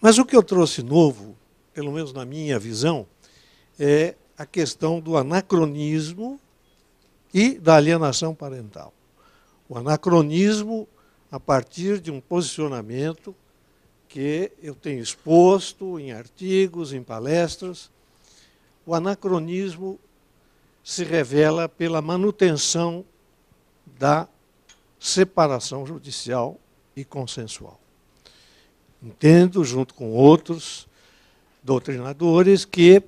Mas o que eu trouxe novo, pelo menos na minha visão, é a questão do anacronismo e da alienação parental. O anacronismo a partir de um posicionamento que eu tenho exposto em artigos, em palestras. O anacronismo se revela pela manutenção da separação judicial e consensual. Entendo, junto com outros doutrinadores, que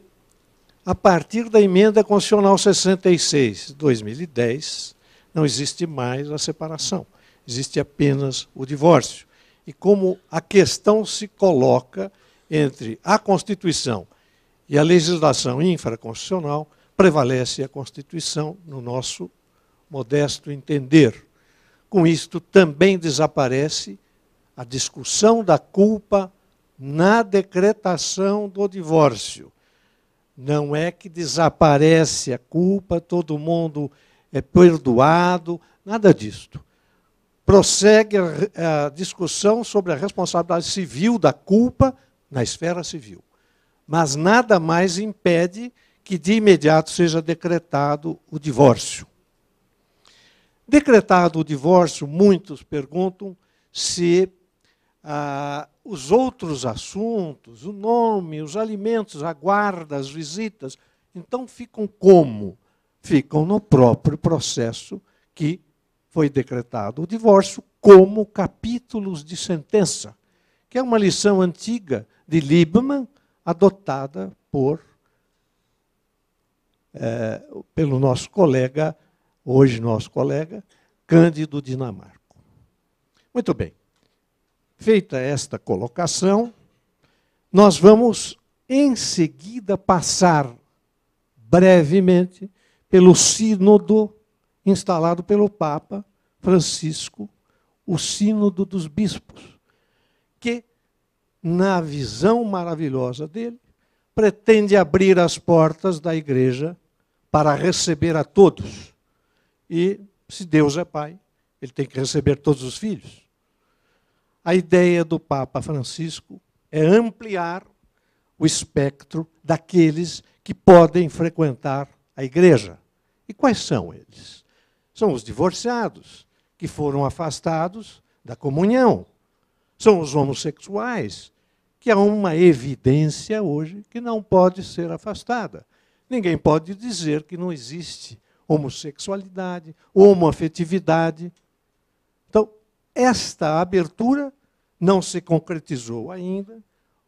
a partir da emenda constitucional 66, 2010, não existe mais a separação, existe apenas o divórcio. E como a questão se coloca entre a Constituição e a legislação infraconstitucional, prevalece a Constituição no nosso modesto entender. Com isto também desaparece a discussão da culpa na decretação do divórcio. Não é que desaparece a culpa, todo mundo é perdoado, nada disto. Prossegue a, discussão sobre a responsabilidade civil da culpa na esfera civil. Mas nada mais impede que de imediato seja decretado o divórcio. Decretado o divórcio, muitos perguntam se ah, os outros assuntos, o nome, os alimentos, a guarda, as visitas, então ficam como? ficam no próprio processo que foi decretado o divórcio, como capítulos de sentença, que é uma lição antiga de Liebman, adotada por é, pelo nosso colega, hoje nosso colega, Cândido Dinamarco. Muito bem. Feita esta colocação, nós vamos em seguida passar brevemente pelo sínodo instalado pelo Papa Francisco, o sínodo dos bispos, que, na visão maravilhosa dele, pretende abrir as portas da igreja para receber a todos. E, se Deus é pai, ele tem que receber todos os filhos. A ideia do Papa Francisco é ampliar o espectro daqueles que podem frequentar a igreja. E quais são eles? São os divorciados, que foram afastados da comunhão. São os homossexuais, que há uma evidência hoje que não pode ser afastada. Ninguém pode dizer que não existe homossexualidade, homoafetividade. Então, esta abertura não se concretizou ainda,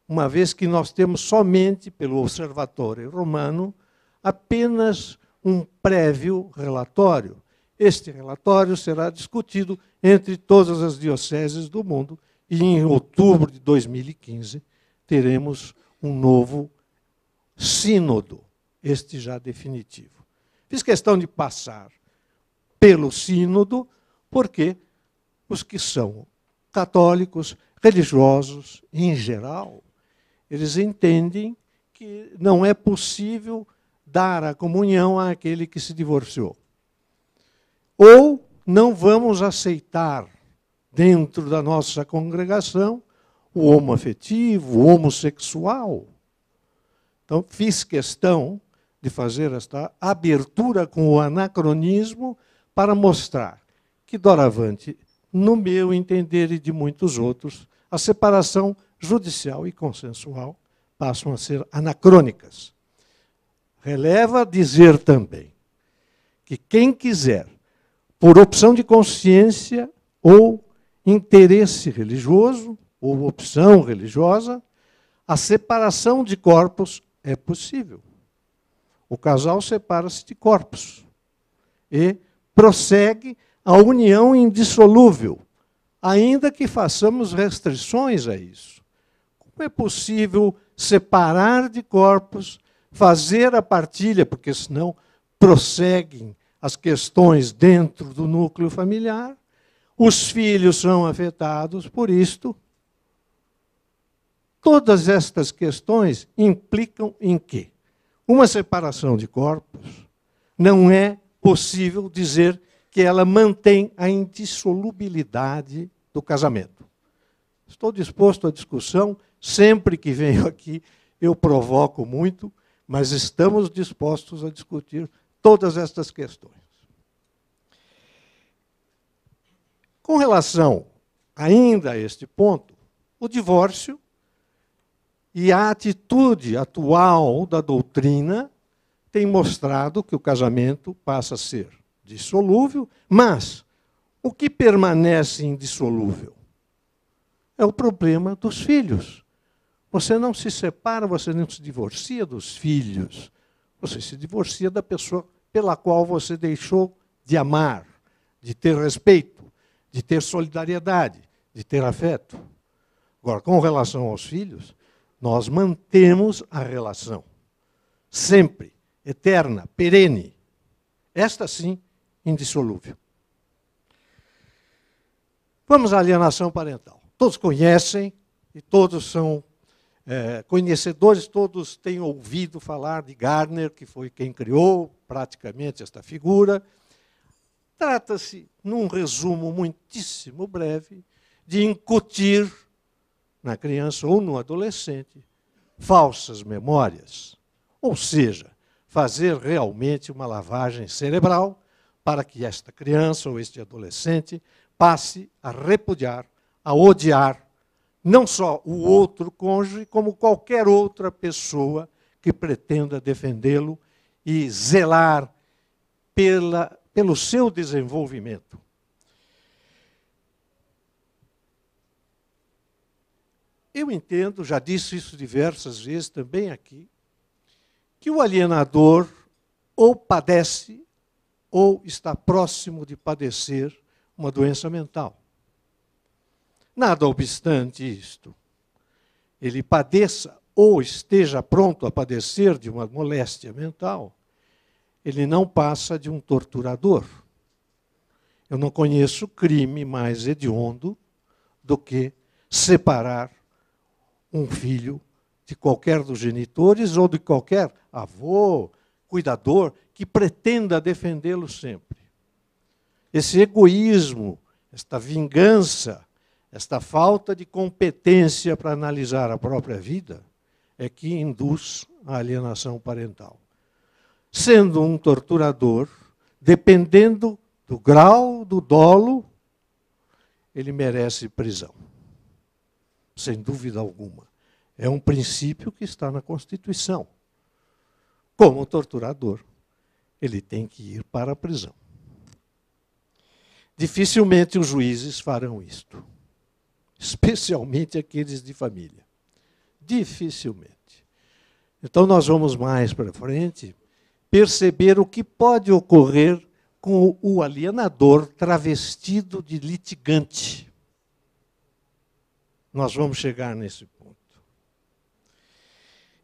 uma vez que nós temos somente, pelo Observatório Romano, apenas um prévio relatório. Este relatório será discutido entre todas as dioceses do mundo e em outubro de 2015 teremos um novo sínodo, este já definitivo. Fiz questão de passar pelo sínodo porque os que são católicos, religiosos em geral, eles entendem que não é possível dar a comunhão àquele que se divorciou. Ou não vamos aceitar dentro da nossa congregação o homoafetivo, o homossexual. Então, fiz questão de fazer esta abertura com o anacronismo para mostrar que, doravante, no meu entender e de muitos outros, a separação judicial e consensual passam a ser anacrônicas. Releva dizer também que quem quiser, por opção de consciência ou interesse religioso, ou opção religiosa, a separação de corpos é possível. O casal separa-se de corpos e prossegue a união indissolúvel, ainda que façamos restrições a isso. Como é possível separar de corpos fazer a partilha, porque senão prosseguem as questões dentro do núcleo familiar, os filhos são afetados por isto. Todas estas questões implicam em que uma separação de corpos não é possível dizer que ela mantém a indissolubilidade do casamento. Estou disposto à discussão Sempre que venho aqui, eu provoco muito, mas estamos dispostos a discutir todas estas questões. Com relação ainda a este ponto, o divórcio e a atitude atual da doutrina tem mostrado que o casamento passa a ser dissolúvel, mas o que permanece indissolúvel é o problema dos filhos. Você não se separa, você não se divorcia dos filhos. Você se divorcia da pessoa pela qual você deixou de amar, de ter respeito, de ter solidariedade, de ter afeto. Agora, com relação aos filhos, nós mantemos a relação. Sempre, eterna, perene. Esta sim, indissolúvel. Vamos à alienação parental. Todos conhecem e todos são é, conhecedores, todos têm ouvido falar de Gardner, que foi quem criou praticamente esta figura. Trata-se, num resumo muitíssimo breve, de incutir na criança ou no adolescente falsas memórias. Ou seja, fazer realmente uma lavagem cerebral para que esta criança ou este adolescente passe a repudiar, a odiar não só o outro cônjuge, como qualquer outra pessoa que pretenda defendê-lo e zelar pela, pelo seu desenvolvimento. Eu entendo, já disse isso diversas vezes também aqui, que o alienador ou padece ou está próximo de padecer uma doença mental. Nada obstante isto, ele padeça ou esteja pronto a padecer de uma moléstia mental, ele não passa de um torturador. Eu não conheço crime mais hediondo do que separar um filho de qualquer dos genitores ou de qualquer avô, cuidador, que pretenda defendê-lo sempre. Esse egoísmo, esta vingança, esta falta de competência para analisar a própria vida é que induz a alienação parental. Sendo um torturador, dependendo do grau do dolo, ele merece prisão. Sem dúvida alguma. É um princípio que está na Constituição. Como torturador, ele tem que ir para a prisão. Dificilmente os juízes farão isto especialmente aqueles de família. Dificilmente. Então, nós vamos mais para frente perceber o que pode ocorrer com o alienador travestido de litigante. Nós vamos chegar nesse ponto.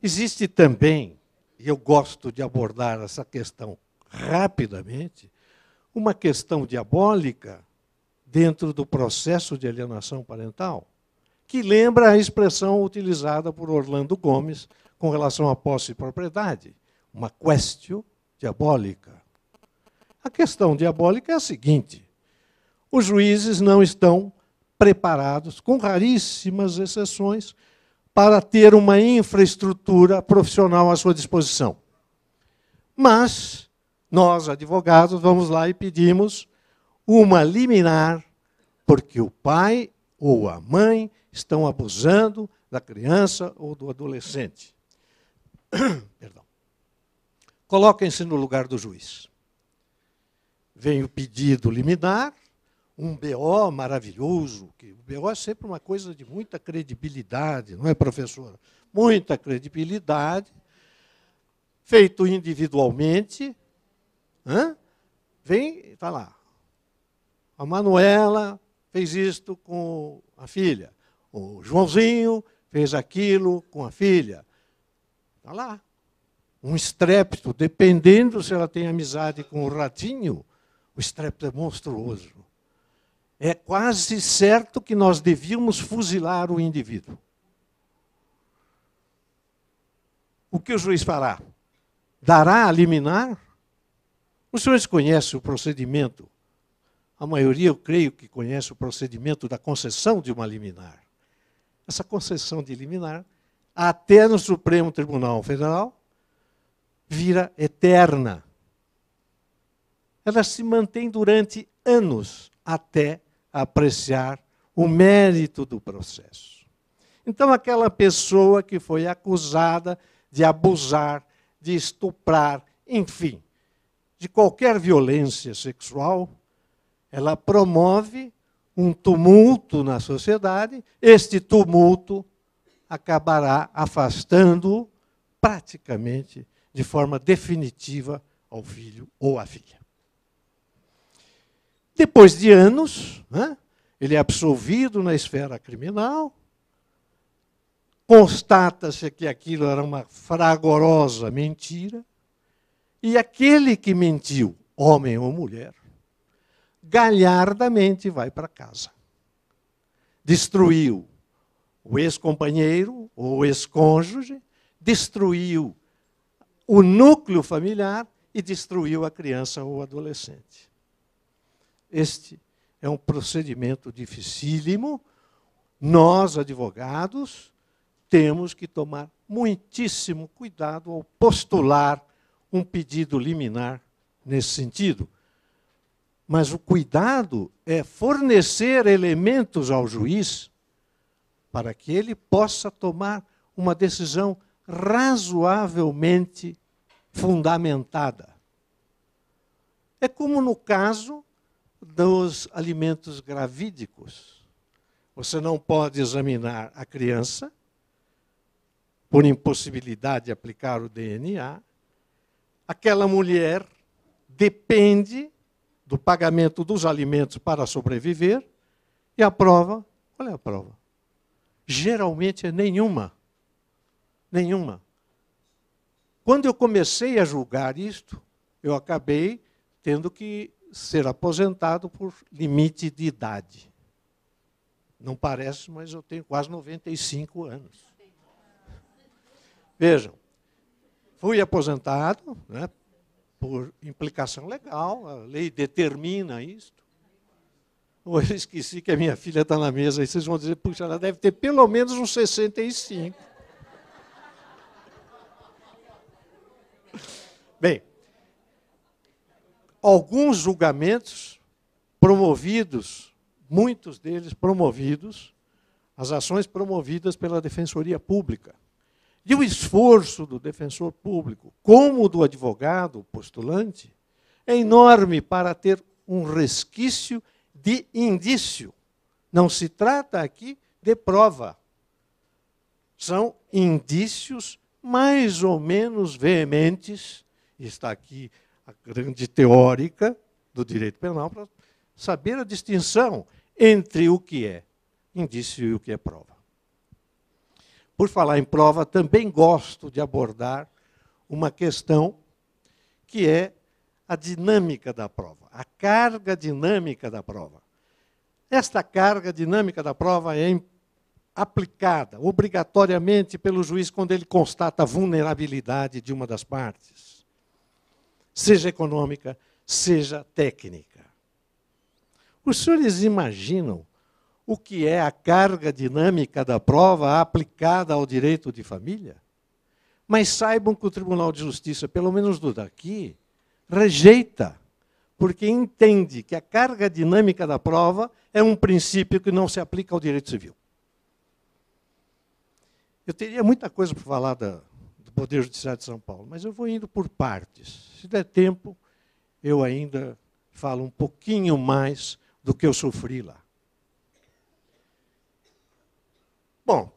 Existe também, e eu gosto de abordar essa questão rapidamente, uma questão diabólica dentro do processo de alienação parental, que lembra a expressão utilizada por Orlando Gomes com relação à posse de propriedade, uma questio diabólica. A questão diabólica é a seguinte: os juízes não estão preparados, com raríssimas exceções, para ter uma infraestrutura profissional à sua disposição. Mas nós, advogados, vamos lá e pedimos uma liminar, porque o pai ou a mãe estão abusando da criança ou do adolescente. Perdão. Coloquem-se no lugar do juiz. Vem o pedido liminar, um BO maravilhoso, que o BO é sempre uma coisa de muita credibilidade, não é, professora? Muita credibilidade, feito individualmente. Vem, está lá, a Manuela fez isto com a filha. O Joãozinho fez aquilo com a filha. Está lá. Um estrépito, dependendo se ela tem amizade com o ratinho, o estrépito é monstruoso. É quase certo que nós devíamos fuzilar o indivíduo. O que o juiz fará? Dará a liminar? Os senhores conhecem o procedimento a maioria, eu creio, que conhece o procedimento da concessão de uma liminar. essa concessão de liminar, até no Supremo Tribunal Federal, vira eterna. Ela se mantém durante anos até apreciar o mérito do processo. Então, aquela pessoa que foi acusada de abusar, de estuprar, enfim, de qualquer violência sexual, ela promove um tumulto na sociedade, este tumulto acabará afastando praticamente de forma definitiva ao filho ou à filha. Depois de anos, né, ele é absolvido na esfera criminal, constata-se que aquilo era uma fragorosa mentira, e aquele que mentiu, homem ou mulher, galhardamente vai para casa. Destruiu o ex-companheiro ou ex-cônjuge, destruiu o núcleo familiar e destruiu a criança ou adolescente. Este é um procedimento dificílimo. Nós, advogados, temos que tomar muitíssimo cuidado ao postular um pedido liminar nesse sentido. Mas o cuidado é fornecer elementos ao juiz para que ele possa tomar uma decisão razoavelmente fundamentada. É como no caso dos alimentos gravídicos. Você não pode examinar a criança por impossibilidade de aplicar o DNA. Aquela mulher depende do pagamento dos alimentos para sobreviver. E a prova, qual é a prova? Geralmente é nenhuma. Nenhuma. Quando eu comecei a julgar isto, eu acabei tendo que ser aposentado por limite de idade. Não parece, mas eu tenho quase 95 anos. Vejam, fui aposentado né, por implicação legal, a lei determina isto. Eu esqueci que a minha filha está na mesa, e vocês vão dizer, puxa, ela deve ter pelo menos uns 65. Bem, alguns julgamentos promovidos, muitos deles promovidos, as ações promovidas pela Defensoria Pública. E o esforço do defensor público, como do advogado postulante, é enorme para ter um resquício de indício. Não se trata aqui de prova. São indícios mais ou menos veementes, está aqui a grande teórica do direito penal para saber a distinção entre o que é indício e o que é prova. Por falar em prova, também gosto de abordar uma questão que é a dinâmica da prova, a carga dinâmica da prova. Esta carga dinâmica da prova é aplicada obrigatoriamente pelo juiz quando ele constata a vulnerabilidade de uma das partes, seja econômica, seja técnica. Os senhores imaginam o que é a carga dinâmica da prova aplicada ao direito de família? Mas saibam que o Tribunal de Justiça, pelo menos do daqui, rejeita, porque entende que a carga dinâmica da prova é um princípio que não se aplica ao direito civil. Eu teria muita coisa para falar da, Poder Judiciário de São Paulo, mas eu vou indo por partes. Se der tempo, eu ainda falo um pouquinho mais do que eu sofri lá. Bom,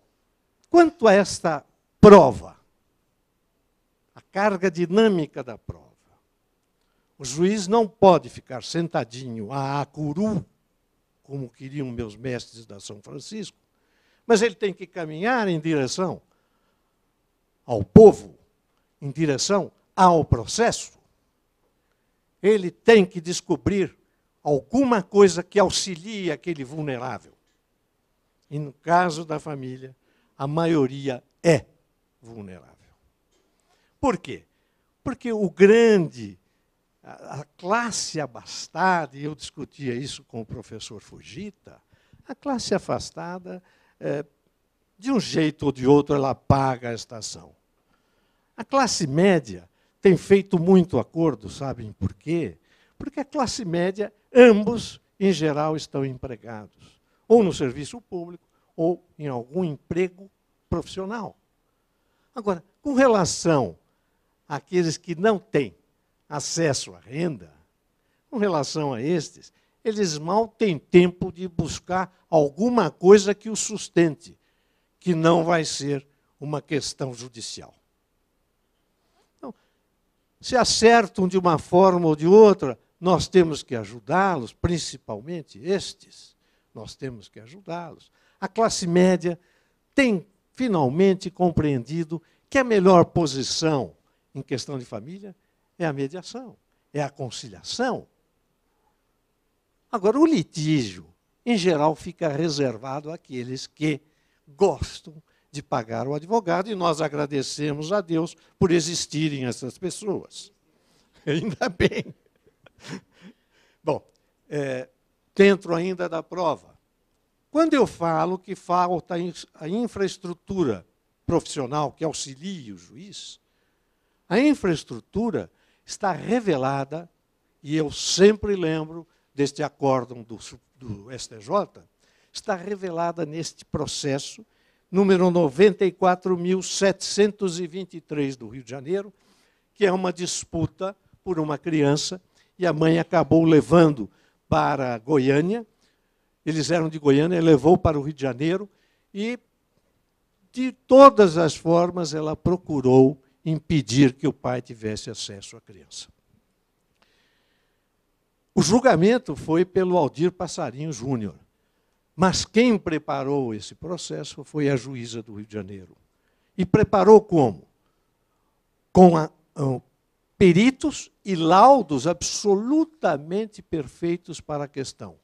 quanto a esta prova, a carga dinâmica da prova, o juiz não pode ficar sentadinho a acuru, como queriam meus mestres da São Francisco, mas ele tem que caminhar em direção ao povo, em direção ao processo. Ele tem que descobrir alguma coisa que auxilie aquele vulnerável. E no caso da família, a maioria é vulnerável. Por quê? Porque o grande, a, classe abastada, e eu discutia isso com o professor Fujita, a classe afastada é, de um jeito ou de outro, ela paga a estação. A classe média tem feito muito acordo, sabem por quê? Porque a classe média, ambos, em geral, estão empregados, ou no serviço público, ou em algum emprego profissional. Agora, com relação àqueles que não têm acesso à renda, com relação a estes, eles mal têm tempo de buscar alguma coisa que os sustente, que não vai ser uma questão judicial. Se acertam de uma forma ou de outra, nós temos que ajudá-los, principalmente estes, nós temos que ajudá-los. A classe média tem finalmente compreendido que a melhor posição em questão de família é a mediação, é a conciliação. Agora, o litígio, em geral, fica reservado àqueles que gostam de pagar o advogado, e nós agradecemos a Deus por existirem essas pessoas. Ainda bem. Bom, é, dentro ainda da prova. Quando eu falo que falta a infraestrutura profissional que auxilie o juiz, a infraestrutura está revelada, e eu sempre lembro deste acórdão do, do STJ, está revelada neste processo, número 94.723 do Rio de Janeiro, que é uma disputa por uma criança, e a mãe acabou levando para Goiânia, eles eram de Goiânia, levou para o Rio de Janeiro, e de todas as formas ela procurou impedir que o pai tivesse acesso à criança. O julgamento foi pelo Aldir Passarinho Júnior. Mas quem preparou esse processo foi a juíza do Rio de Janeiro. E preparou como? Com a, a, peritos e laudos absolutamente perfeitos para a questão.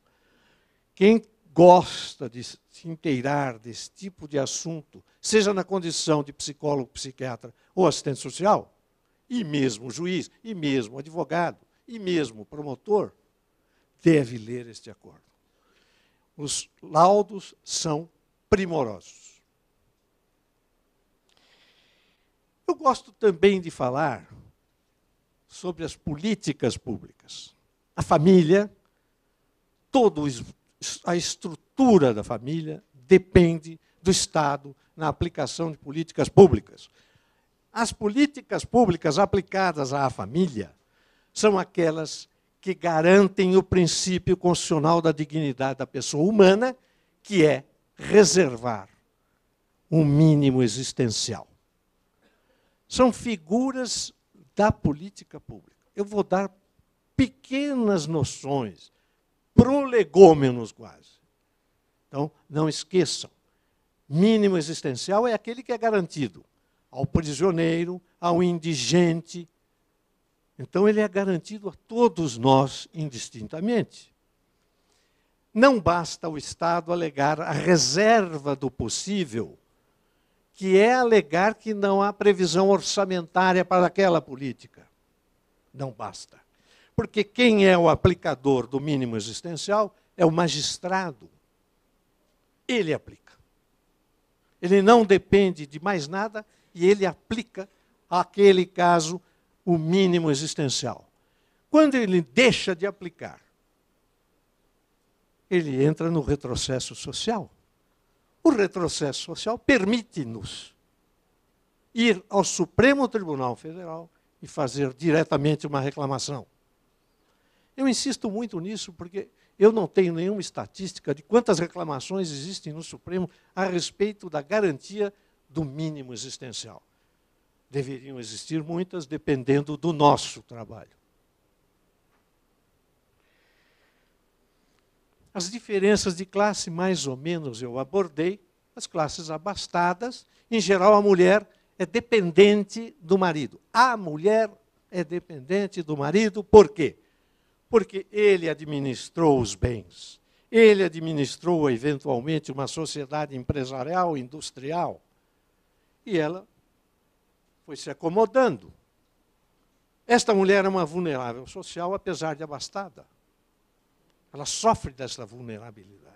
Quem gosta de se inteirar desse tipo de assunto, seja na condição de psicólogo, psiquiatra ou assistente social, e mesmo juiz, e mesmo advogado, e mesmo promotor, deve ler este acordo. Os laudos são primorosos. Eu gosto também de falar sobre as políticas públicas. A família, toda a estrutura da família depende do Estado na aplicação de políticas públicas. As políticas públicas aplicadas à família são aquelas que garantem o princípio constitucional da dignidade da pessoa humana, que é reservar um mínimo existencial. São figuras da política pública. Eu vou dar pequenas noções, prolegômenos quase. Então, não esqueçam: mínimo existencial é aquele que é garantido ao prisioneiro, ao indigente, então, ele é garantido a todos nós indistintamente. Não basta o Estado alegar a reserva do possível, que é alegar que não há previsão orçamentária para aquela política. Não basta. Porque quem é o aplicador do mínimo existencial é o magistrado. Ele aplica. Ele não depende de mais nada e ele aplica aquele caso o mínimo existencial. Quando ele deixa de aplicar, ele entra no retrocesso social. O retrocesso social permite-nos ir ao Supremo Tribunal Federal e fazer diretamente uma reclamação. Eu insisto muito nisso porque eu não tenho nenhuma estatística de quantas reclamações existem no Supremo a respeito da garantia do mínimo existencial deveriam existir muitas, dependendo do nosso trabalho. As diferenças de classe, mais ou menos, eu abordei. As classes abastadas, em geral, a mulher é dependente do marido. A mulher é dependente do marido, por quê? Porque ele administrou os bens, ele administrou eventualmente uma sociedade empresarial, industrial, e ela foi se acomodando. Esta mulher é uma vulnerável social, apesar de abastada. Ela sofre dessa vulnerabilidade.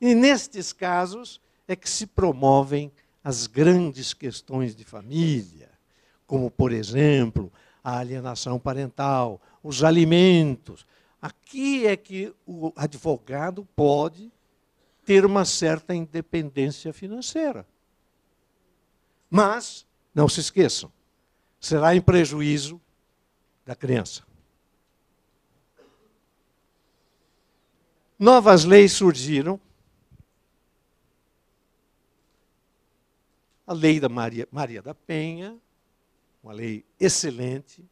E nestes casos, é que se promovem as grandes questões de família, como, por exemplo, a alienação parental, os alimentos. Aqui é que o advogado pode ter uma certa independência financeira. Mas, não se esqueçam, será em prejuízo da criança. Novas leis surgiram. A lei da Maria, Maria da Penha, uma lei excelente.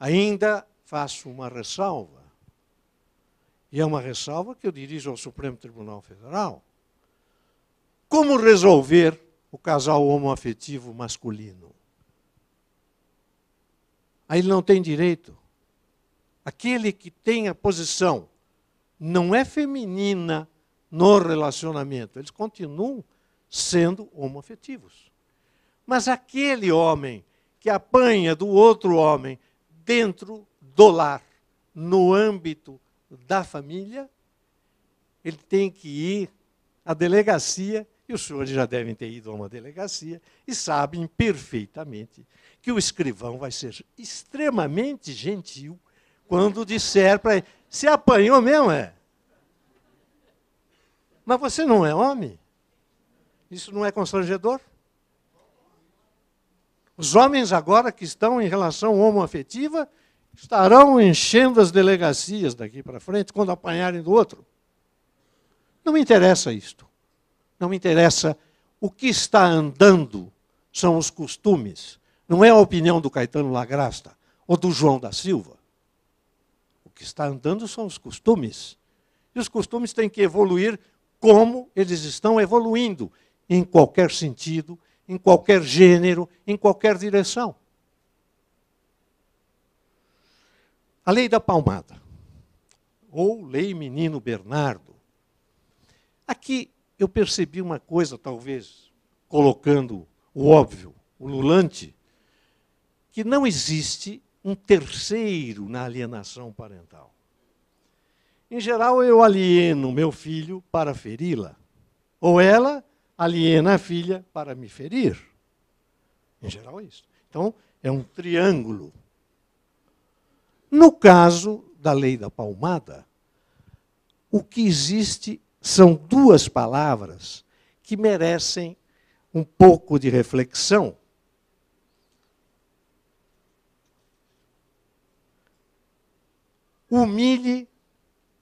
Ainda faço uma ressalva. E é uma ressalva que eu dirijo ao Supremo Tribunal Federal. Como resolver o casal homoafetivo masculino? Aí ele não tem direito. Aquele que tem a posição não é feminina no relacionamento, eles continuam sendo homoafetivos. Mas aquele homem que apanha do outro homem dentro do lar, no âmbito da família, ele tem que ir à delegacia, e os senhores já devem ter ido a uma delegacia, e sabem perfeitamente que o escrivão vai ser extremamente gentil quando disser para ele: se apanhou mesmo, é? Mas você não é homem? Isso não é constrangedor? Os homens agora que estão em relação homoafetiva estarão enchendo as delegacias daqui para frente quando apanharem do outro. Não me interessa isto. Não me interessa o que está andando são os costumes. Não é a opinião do Caetano Lagrasta ou do João da Silva. O que está andando são os costumes. E os costumes têm que evoluir como eles estão evoluindo, em qualquer sentido, em qualquer gênero, em qualquer direção. A lei da palmada, ou lei Menino Bernardo. Aqui eu percebi uma coisa, talvez, colocando o óbvio, o lulante, que não existe um terceiro na alienação parental. Em geral, eu alieno meu filho para feri-la. Ou ela aliena a filha para me ferir. Em geral, é isso. Então, é um triângulo. No caso da lei da palmada, o que existe são duas palavras que merecem um pouco de reflexão. Humilhe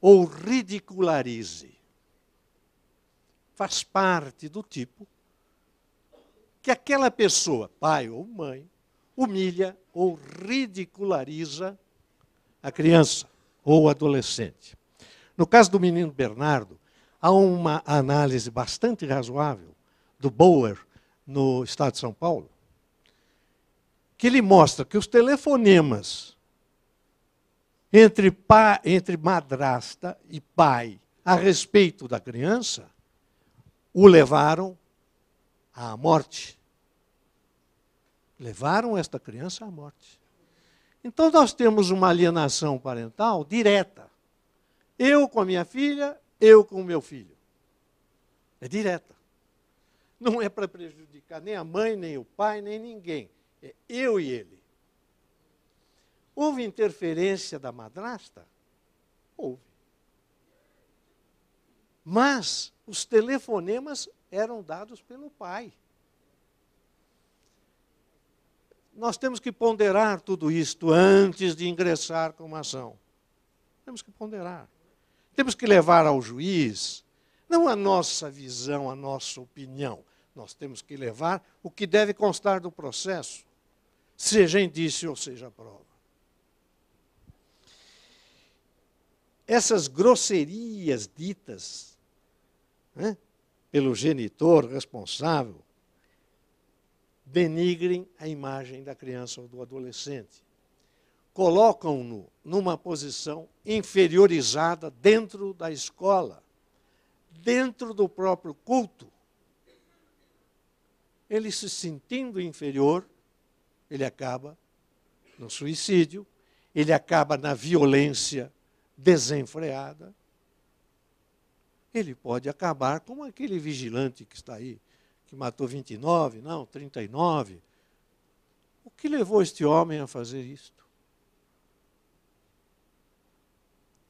ou ridicularize. Faz parte do tipo que aquela pessoa, pai ou mãe, humilha ou ridiculariza a criança ou adolescente. No caso do menino Bernardo, há uma análise bastante razoável do Bauer no estado de São Paulo, que ele mostra que os telefonemas entre, entre madrasta e pai a respeito da criança o levaram à morte. Levaram esta criança à morte. Então nós temos uma alienação parental direta. Eu com a minha filha, eu com o meu filho. É direta. Não é para prejudicar nem a mãe, nem o pai, nem ninguém. É eu e ele. Houve interferência da madrasta? Houve. Mas os telefonemas eram dados pelo pai. Nós temos que ponderar tudo isto antes de ingressar com uma ação. Temos que ponderar. Temos que levar ao juiz, não a nossa visão, a nossa opinião. Nós temos que levar o que deve constar do processo, seja indício ou seja prova. essas grosserias ditas né, pelo genitor responsável denigrem a imagem da criança ou do adolescente. Colocam-no numa posição inferiorizada dentro da escola, dentro do próprio culto. Ele se sentindo inferior, ele acaba no suicídio, ele acaba na violência desenfreada. ele pode acabar como aquele vigilante que está aí, que matou 29, não, 39. O que levou este homem a fazer isto?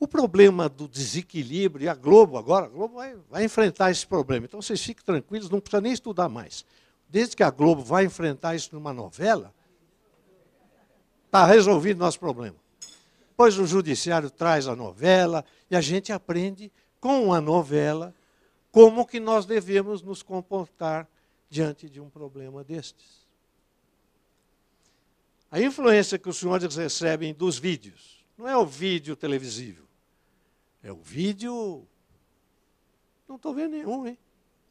O problema do desequilíbrio, e a Globo agora, a Globo vai, vai enfrentar esse problema. Então vocês fiquem tranquilos, não precisa nem estudar mais. Desde que a Globo vai enfrentar isso numa novela, está resolvido nosso problema. Pois o judiciário traz a novela e a gente aprende com a novela como que nós devemos nos comportar diante de um problema destes. A influência que os senhores recebem dos vídeos, não é o vídeo televisivo, é o vídeo. Não estou vendo nenhum, hein?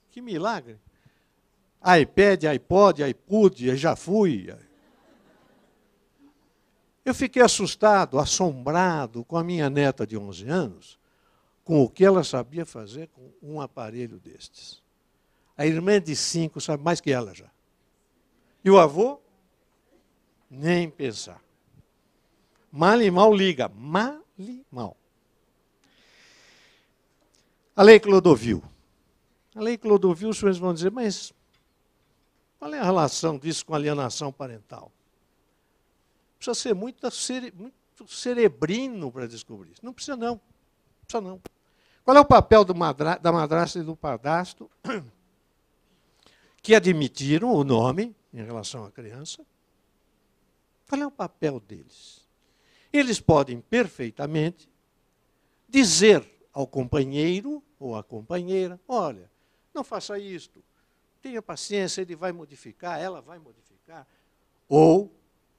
Que milagre. iPad, iPod, iPod, já fui. Eu fiquei assustado, assombrado com a minha neta de 11 anos, com o que ela sabia fazer com um aparelho destes. A irmã de 5 sabe mais que ela já. E o avô? Nem pensar. Mal e mal liga. Mal e mal. A lei Clodovil. A lei Clodovil, os senhores vão dizer, mas qual é a relação disso com alienação parental? Precisa ser muito, cere, muito cerebrino para descobrir isso. Não precisa não. Não precisa não. Qual é o papel madra, da madrasta e do padrasto que admitiram o nome em relação à criança? Qual é o papel deles? Eles podem perfeitamente dizer ao companheiro ou à companheira: olha, não faça isto, tenha paciência, ele vai modificar, ela vai modificar. Ou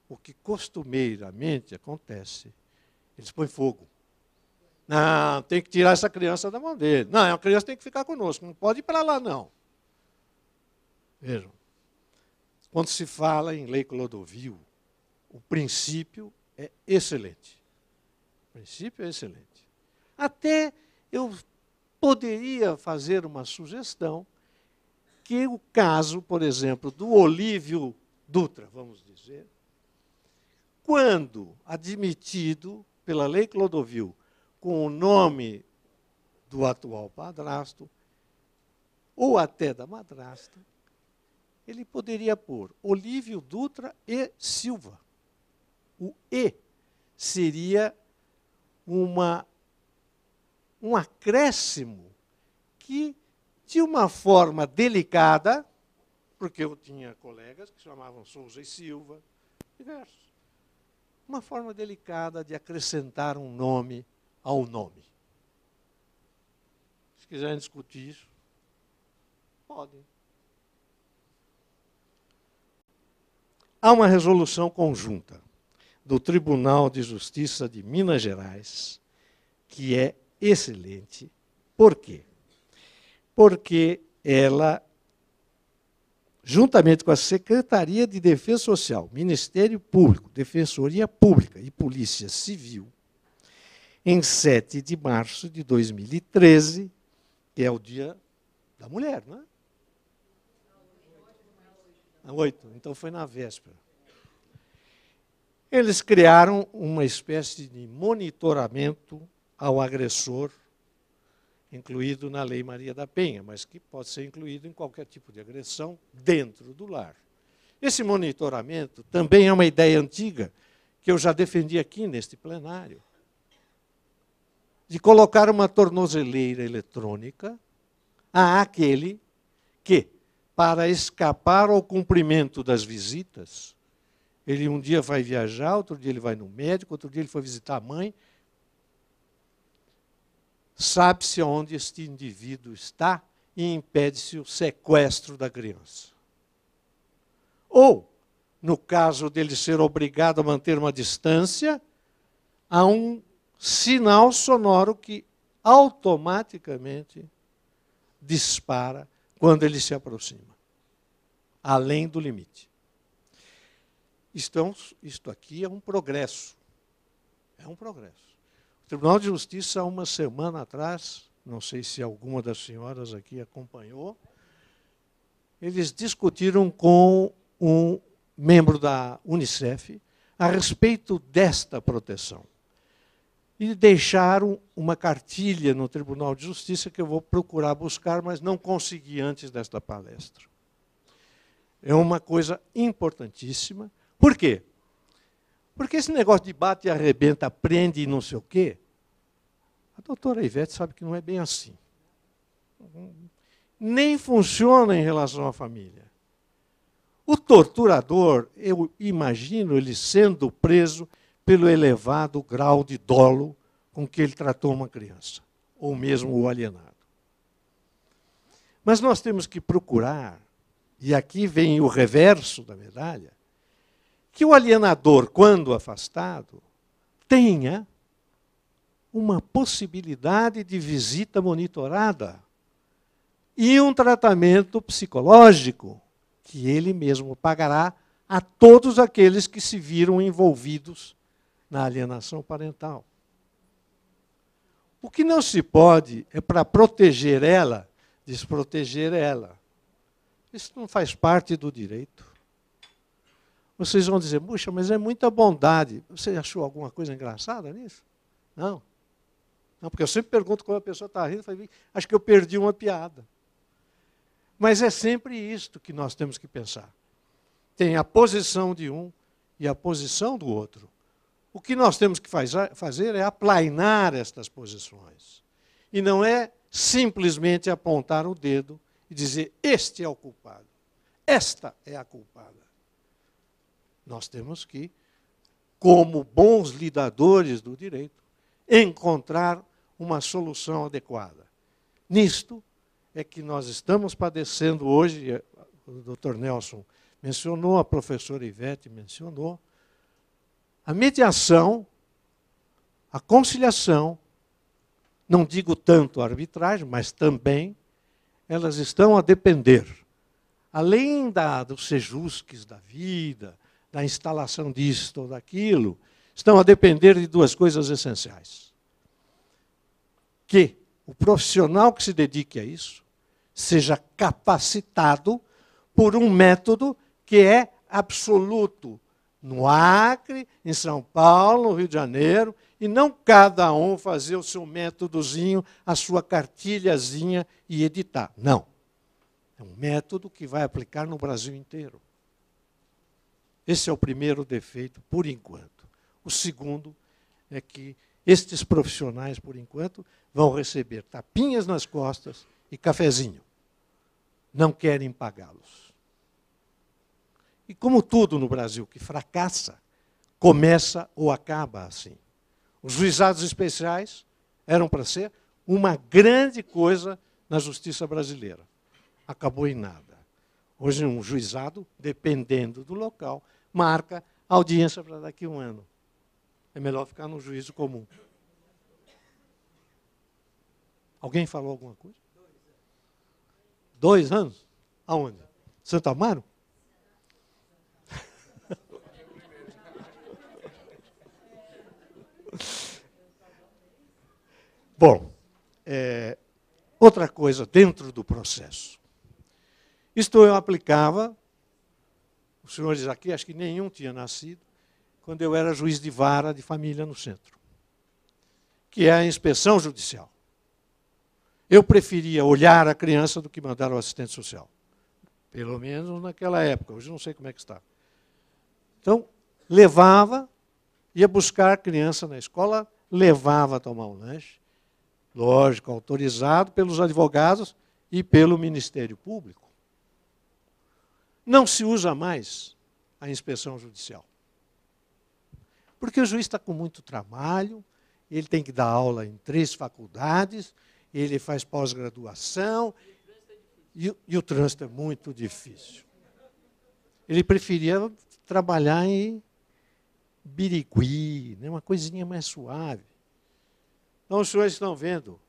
o que costumeiramente acontece. Eles põem fogo. Não, tem que tirar essa criança da mão dele. Não, a criança tem que ficar conosco, não pode ir para lá, não. Vejam, quando se fala em lei Clodovil, o princípio é excelente. O princípio é excelente. Até eu poderia fazer uma sugestão que o caso, por exemplo, do Olívio Dutra, vamos dizer, quando admitido pela lei Clodovil com o nome do atual padrasto, ou até da madrasta, ele poderia pôr Olívio Dutra e Silva. O E seria uma, um acréscimo que, de uma forma delicada, porque eu tinha colegas que chamavam Souza e Silva, diversos uma forma delicada de acrescentar um nome ao nome. Se quiserem discutir isso, podem. Há uma resolução conjunta do Tribunal de Justiça de Minas Gerais que é excelente. Por quê? Porque ela juntamente com a Secretaria de Defesa Social, Ministério Público, Defensoria Pública e Polícia Civil, em 7 de março de 2013, que é o Dia da Mulher, não é? Oito, então foi na véspera. Eles criaram uma espécie de monitoramento ao agressor incluído na Lei Maria da Penha, mas que pode ser incluído em qualquer tipo de agressão dentro do lar. Esse monitoramento também é uma ideia antiga que eu já defendi aqui neste plenário, de colocar uma tornozeleira eletrônica a aquele que, para escapar ao cumprimento das visitas, ele um dia vai viajar, outro dia ele vai no médico, outro dia ele foi visitar a mãe, sabe-se onde este indivíduo está e impede-se o sequestro da criança. Ou, no caso dele ser obrigado a manter uma distância, há um sinal sonoro que automaticamente dispara quando ele se aproxima, além do limite. Isto, isto aqui é um progresso. É um progresso. Tribunal de Justiça, há uma semana atrás, não sei se alguma das senhoras aqui acompanhou, eles discutiram com um membro da Unicef a respeito desta proteção. e deixaram uma cartilha no Tribunal de Justiça que eu vou procurar buscar, mas não consegui antes desta palestra. É uma coisa importantíssima. Por quê? Porque esse negócio de bate e arrebenta, prende e não sei o quê, a doutora Ivete sabe que não é bem assim. Nem funciona em relação à família. O torturador, eu imagino ele sendo preso pelo elevado grau de dolo com que ele tratou uma criança, ou mesmo o alienado. Mas nós temos que procurar, e aqui vem o reverso da medalha, que o alienador, quando afastado, tenha uma possibilidade de visita monitorada e um tratamento psicológico que ele mesmo pagará a todos aqueles que se viram envolvidos na alienação parental. O que não se pode é para proteger ela, desproteger ela. Isso não faz parte do direito. Vocês vão dizer, puxa, mas é muita bondade. Você achou alguma coisa engraçada nisso? Não. Não, porque eu sempre pergunto quando a pessoa está rindo, falo, acho que eu perdi uma piada. Mas é sempre isto que nós temos que pensar. Tem a posição de um e a posição do outro. O que nós temos que fazer é aplainar estas posições. E não é simplesmente apontar o dedo e dizer: este é o culpado, esta é a culpada. Nós temos que, como bons lidadores do direito, encontrar uma solução adequada. Nisto é que nós estamos padecendo hoje, o doutor Nelson mencionou, a professora Ivete mencionou, a mediação, a conciliação, não digo tanto a arbitragem, mas também elas estão a depender, além da, dos sejusques da vida, da instalação disto ou daquilo, estão a depender de duas coisas essenciais que o profissional que se dedique a isso seja capacitado por um método que é absoluto no Acre, em São Paulo, no Rio de Janeiro, e não cada um fazer o seu métodozinho, a sua cartilhazinha e editar. Não. É um método que vai aplicar no Brasil inteiro. Esse é o primeiro defeito, por enquanto. O segundo é que estes profissionais, por enquanto, vão receber tapinhas nas costas e cafezinho. Não querem pagá-los. E como tudo no Brasil que fracassa, começa ou acaba assim. Os juizados especiais eram para ser uma grande coisa na justiça brasileira. Acabou em nada. Hoje, um juizado, dependendo do local, marca audiência para daqui a um ano. É melhor ficar no juízo comum. Alguém falou alguma coisa? Dois anos? Aonde? Santo Amaro? Bom, é, outra coisa dentro do processo. Isto eu aplicava, os senhores aqui, acho que nenhum tinha nascido, quando eu era juiz de vara de família no centro, que é a inspeção judicial. Eu preferia olhar a criança do que mandar o assistente social. Pelo menos naquela época, hoje não sei como é que está. Então, levava, ia buscar a criança na escola, levava a tomar um lanche, lógico, autorizado pelos advogados e pelo Ministério Público. Não se usa mais a inspeção judicial. Porque o juiz está com muito trabalho, ele tem que dar aula em três faculdades, ele faz pós-graduação e, e, o trânsito é muito difícil. Ele preferia trabalhar em Birigui, né, uma coisinha mais suave. Então, os senhores estão vendo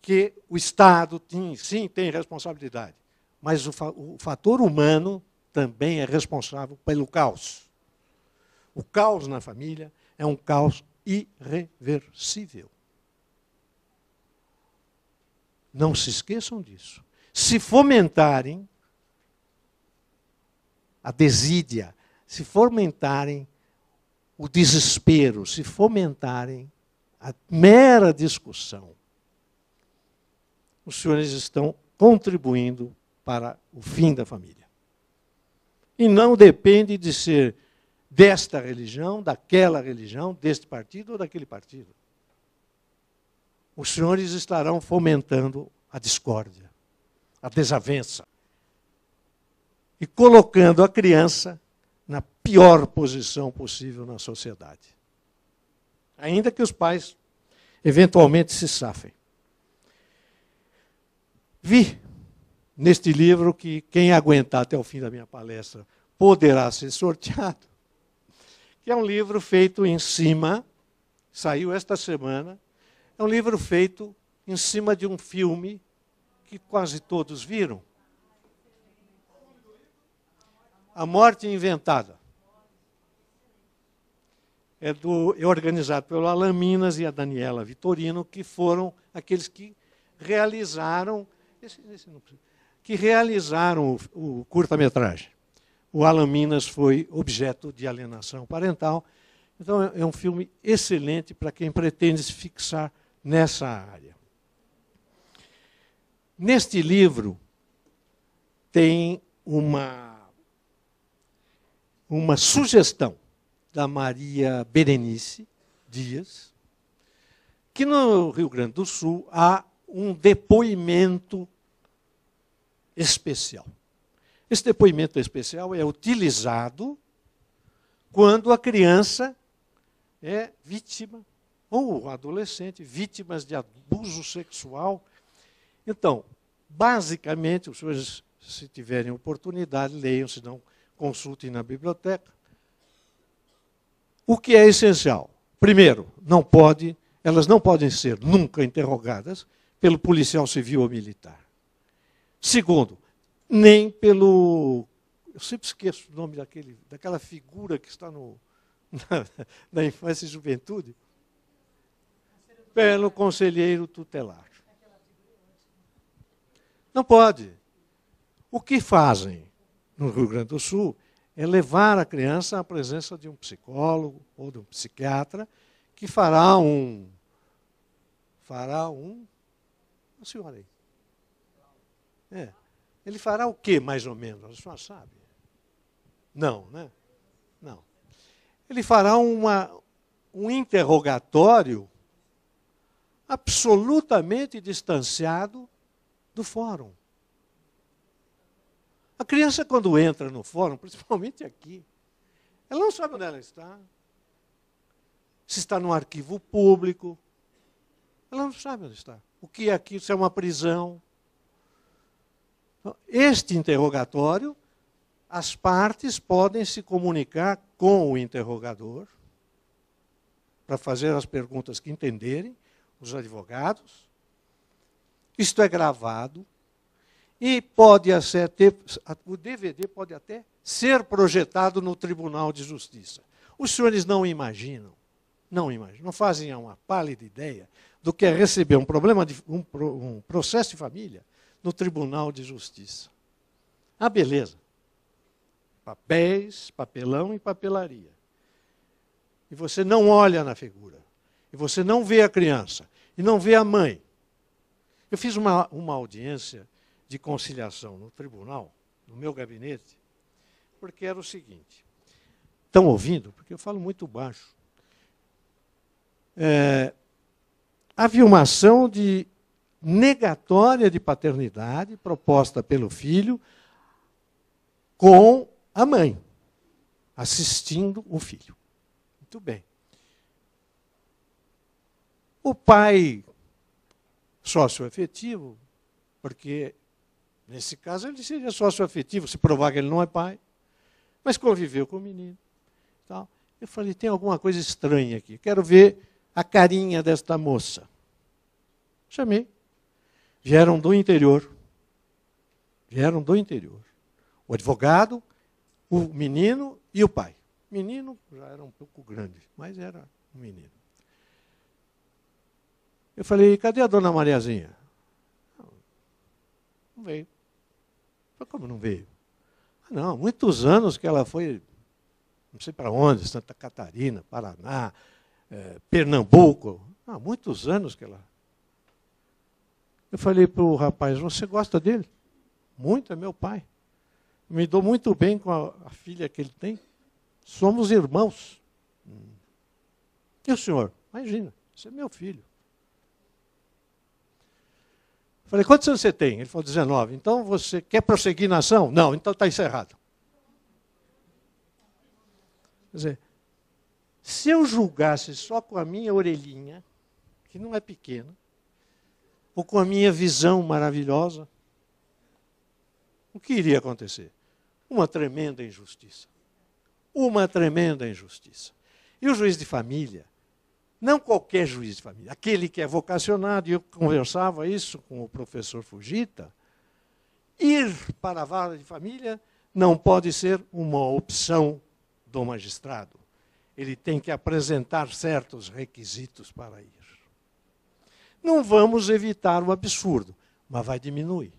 que o Estado tem, sim tem responsabilidade, mas o, o fator humano também é responsável pelo caos. O caos na família é um caos irreversível. Não se esqueçam disso. Se fomentarem a desídia, se fomentarem o desespero, se fomentarem a mera discussão, os senhores estão contribuindo para o fim da família. E não depende de ser desta religião, daquela religião, deste partido ou daquele partido. Os senhores estarão fomentando a discórdia, a desavença e colocando a criança na pior posição possível na sociedade. Ainda que os pais eventualmente se safem. Vi neste livro que quem aguentar até o fim da minha palestra poderá ser sorteado, que é um livro feito em cima, saiu esta semana, é um livro feito em cima de um filme que quase todos viram, A Morte Inventada. É, do, é organizado pelo Alan Minas e a Daniela Vitorino, que foram aqueles que realizaram, esse, esse que realizaram o, o curta-metragem. O Alan Minas foi objeto de alienação parental. Então, é, é um filme excelente para quem pretende se fixar nessa área. Neste livro, tem uma uma sugestão da Maria Berenice Dias, que no Rio Grande do Sul há um depoimento especial. Esse depoimento especial é utilizado quando a criança é vítima, ou o adolescente, vítimas de abuso sexual. Então, basicamente, os senhores, se tiverem oportunidade, leiam, se não consultem na biblioteca. O que é essencial? Primeiro, não pode, elas não podem ser nunca interrogadas pelo policial civil ou militar. Segundo, nem pelo. Eu sempre esqueço o nome daquele, daquela figura que está no, na, na infância e juventude. Pelo conselheiro tutelar. Não pode. O que fazem? no Rio Grande do Sul é levar a criança à presença de um psicólogo ou de um psiquiatra que fará um fará um a senhora aí. É. Ele fará o que mais ou menos? A senhora sabe? Não, né? Não. Ele fará uma, um interrogatório absolutamente distanciado do fórum. A criança, quando entra no fórum, principalmente aqui, ela não sabe onde ela está. Se está no arquivo público. Ela não sabe onde está. O que é aquilo? Se é uma prisão. Este interrogatório, as partes podem se comunicar com o interrogador para fazer as perguntas que entenderem, os advogados. Isto é gravado, e pode ter, o DVD pode até ser projetado no Tribunal de Justiça. Os senhores não imaginam, não imaginam, não fazem uma pálida ideia do que é receber um problema de um, um processo de família no Tribunal de Justiça. Ah, beleza. Papéis, papelão e papelaria. E você não olha na figura. E você não vê a criança. E não vê a mãe. Eu fiz uma, uma audiência de conciliação no tribunal, no meu gabinete, porque era o seguinte. Estão ouvindo? Porque eu falo muito baixo. É, havia uma ação de negatória de paternidade proposta pelo filho com a mãe, assistindo o filho. Muito bem. O pai sócio-efetivo, porque Nesse caso, ele seria sócio afetivo, se provar que ele não é pai. Mas conviveu com o menino. Tal. Eu falei, tem alguma coisa estranha aqui. Quero ver a carinha desta moça. Chamei. Vieram do interior. Vieram do interior. O advogado, o menino e o pai. O menino já era um pouco grande, mas era um menino. Eu falei, cadê a dona Mariazinha? Não veio. Falei, como não veio? Ah, não, muitos anos que ela foi, não sei para onde, Santa Catarina, Paraná, é, Pernambuco. Há muitos anos que ela. Eu falei para o rapaz: Você gosta dele? Muito, é meu pai. Me dou muito bem com a, a filha que ele tem. Somos irmãos. E o senhor? Imagina, você é meu filho. Falei, quantos anos você tem? Ele falou, 19. Então você quer prosseguir na ação? Não, então está encerrado. Quer dizer, se eu julgasse só com a minha orelhinha, que não é pequena, ou com a minha visão maravilhosa, o que iria acontecer? Uma tremenda injustiça. Uma tremenda injustiça. E o juiz de família, não qualquer juiz de família, aquele que é vocacionado, e eu conversava isso com o professor Fujita, ir para a vara de família não pode ser uma opção do magistrado. Ele tem que apresentar certos requisitos para ir. Não vamos evitar o absurdo, mas vai diminuir.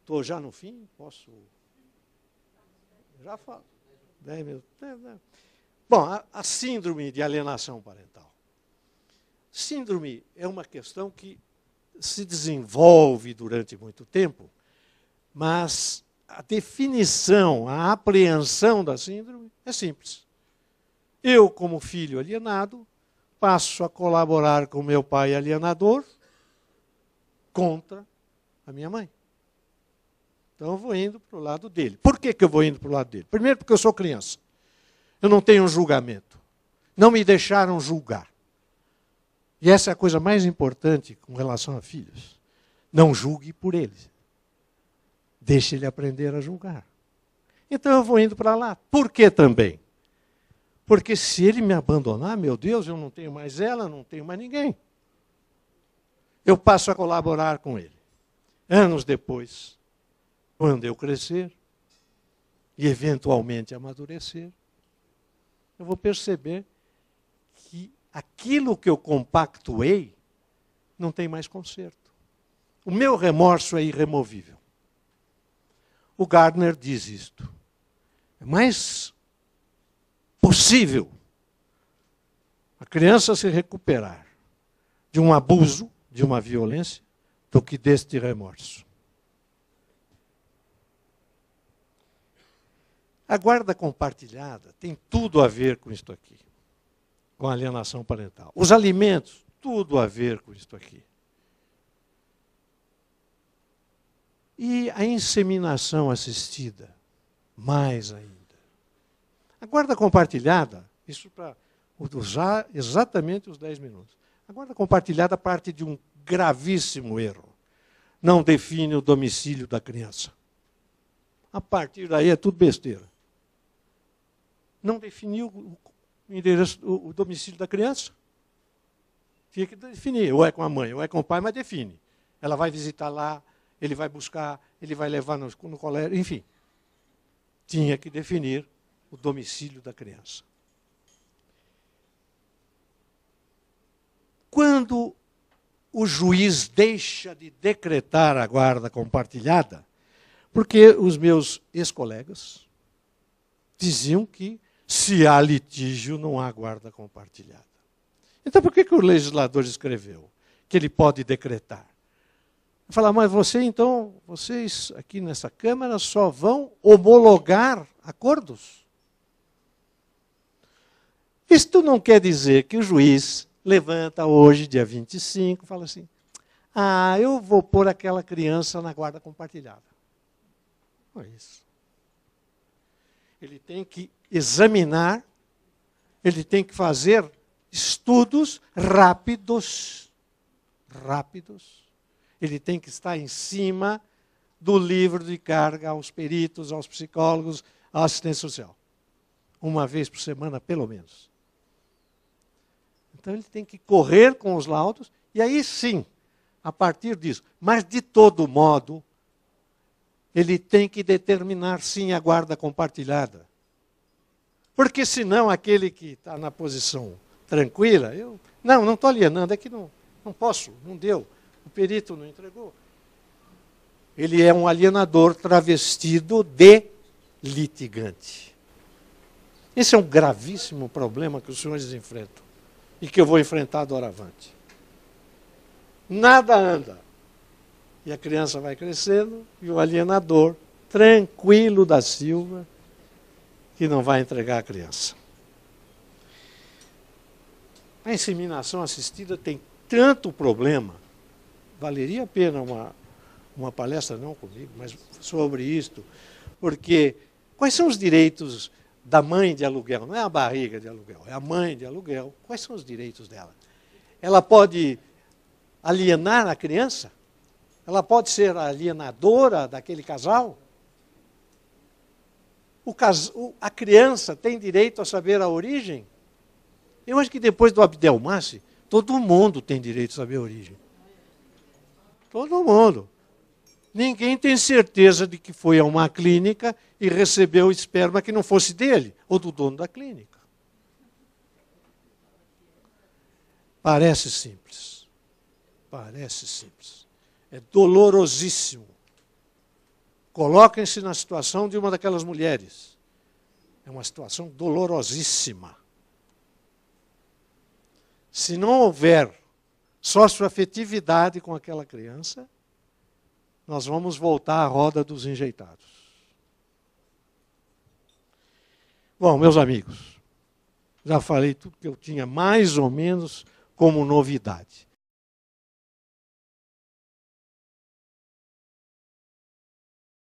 Estou já no fim? Posso. Já falo. Dez minutos. Bom, a, a síndrome de alienação parental. Síndrome é uma questão que se desenvolve durante muito tempo, mas a definição, a apreensão da síndrome é simples. Eu, como filho alienado, passo a colaborar com meu pai alienador contra a minha mãe. Então eu vou indo para o lado dele. Por que, que eu vou indo para o lado dele? Primeiro, porque eu sou criança. Eu não tenho julgamento. Não me deixaram julgar. E essa é a coisa mais importante com relação a filhos. Não julgue por eles. Deixe ele aprender a julgar. Então eu vou indo para lá. Por que também? Porque se ele me abandonar, meu Deus, eu não tenho mais ela, não tenho mais ninguém. Eu passo a colaborar com ele. Anos depois, quando eu crescer e eventualmente amadurecer, eu vou perceber que aquilo que eu compactuei não tem mais conserto. O meu remorso é irremovível. O Gardner diz isto. Mais possível a criança se recuperar de um abuso, de uma violência, do que deste remorso. A guarda compartilhada tem tudo a ver com isto aqui, com a alienação parental. Os alimentos, tudo a ver com isto aqui. E a inseminação assistida, mais ainda. A guarda compartilhada, isso para usar exatamente os 10 minutos. A guarda compartilhada parte de um gravíssimo erro. Não define o domicílio da criança. A partir daí é tudo besteira não definiu o, endereço, o, o domicílio da criança. Tinha que definir, ou é com a mãe, ou é com o pai, mas define. Ela vai visitar lá, ele vai buscar, ele vai levar no, no colégio, enfim. Tinha que definir o domicílio da criança. Quando o juiz deixa de decretar a guarda compartilhada, porque os meus ex-colegas diziam que se há litígio, não há guarda compartilhada. Então, por que, que o legislador escreveu que ele pode decretar? Falar, mas você então, vocês aqui nessa Câmara só vão homologar acordos? Isto não quer dizer que o juiz levanta hoje, dia 25, e fala assim: ah, eu vou pôr aquela criança na guarda compartilhada. Não é isso. Ele tem que examinar, ele tem que fazer estudos rápidos, rápidos. Ele tem que estar em cima do livro de carga aos peritos, aos psicólogos, à assistência social. Uma vez por semana, pelo menos. Então ele tem que correr com os laudos, e aí sim, a partir disso. Mas de todo modo, ele tem que determinar sim a guarda compartilhada. Porque senão aquele que está na posição tranquila, eu. Não, não estou alienando, é que não, não posso, não deu. O perito não entregou. Ele é um alienador travestido de litigante. Esse é um gravíssimo problema que os senhores enfrentam. E que eu vou enfrentar doravante. Nada anda. E a criança vai crescendo e o alienador, tranquilo da Silva, que não vai entregar a criança. A inseminação assistida tem tanto problema, valeria a pena uma, uma palestra, não comigo, mas sobre isto, porque quais são os direitos da mãe de aluguel? Não é a barriga de aluguel, é a mãe de aluguel. Quais são os direitos dela? Ela pode alienar a criança? Ela pode ser alienadora daquele casal? O cas... A criança tem direito a saber a origem? Eu acho que depois do Abdelmaci, todo mundo tem direito a saber a origem. Todo mundo. Ninguém tem certeza de que foi a uma clínica e recebeu esperma que não fosse dele ou do dono da clínica. Parece simples. Parece simples. É dolorosíssimo. Coloquem-se na situação de uma daquelas mulheres. É uma situação dolorosíssima. Se não houver sócio-afetividade com aquela criança, nós vamos voltar à roda dos enjeitados. Bom, meus amigos, já falei tudo que eu tinha mais ou menos como novidade.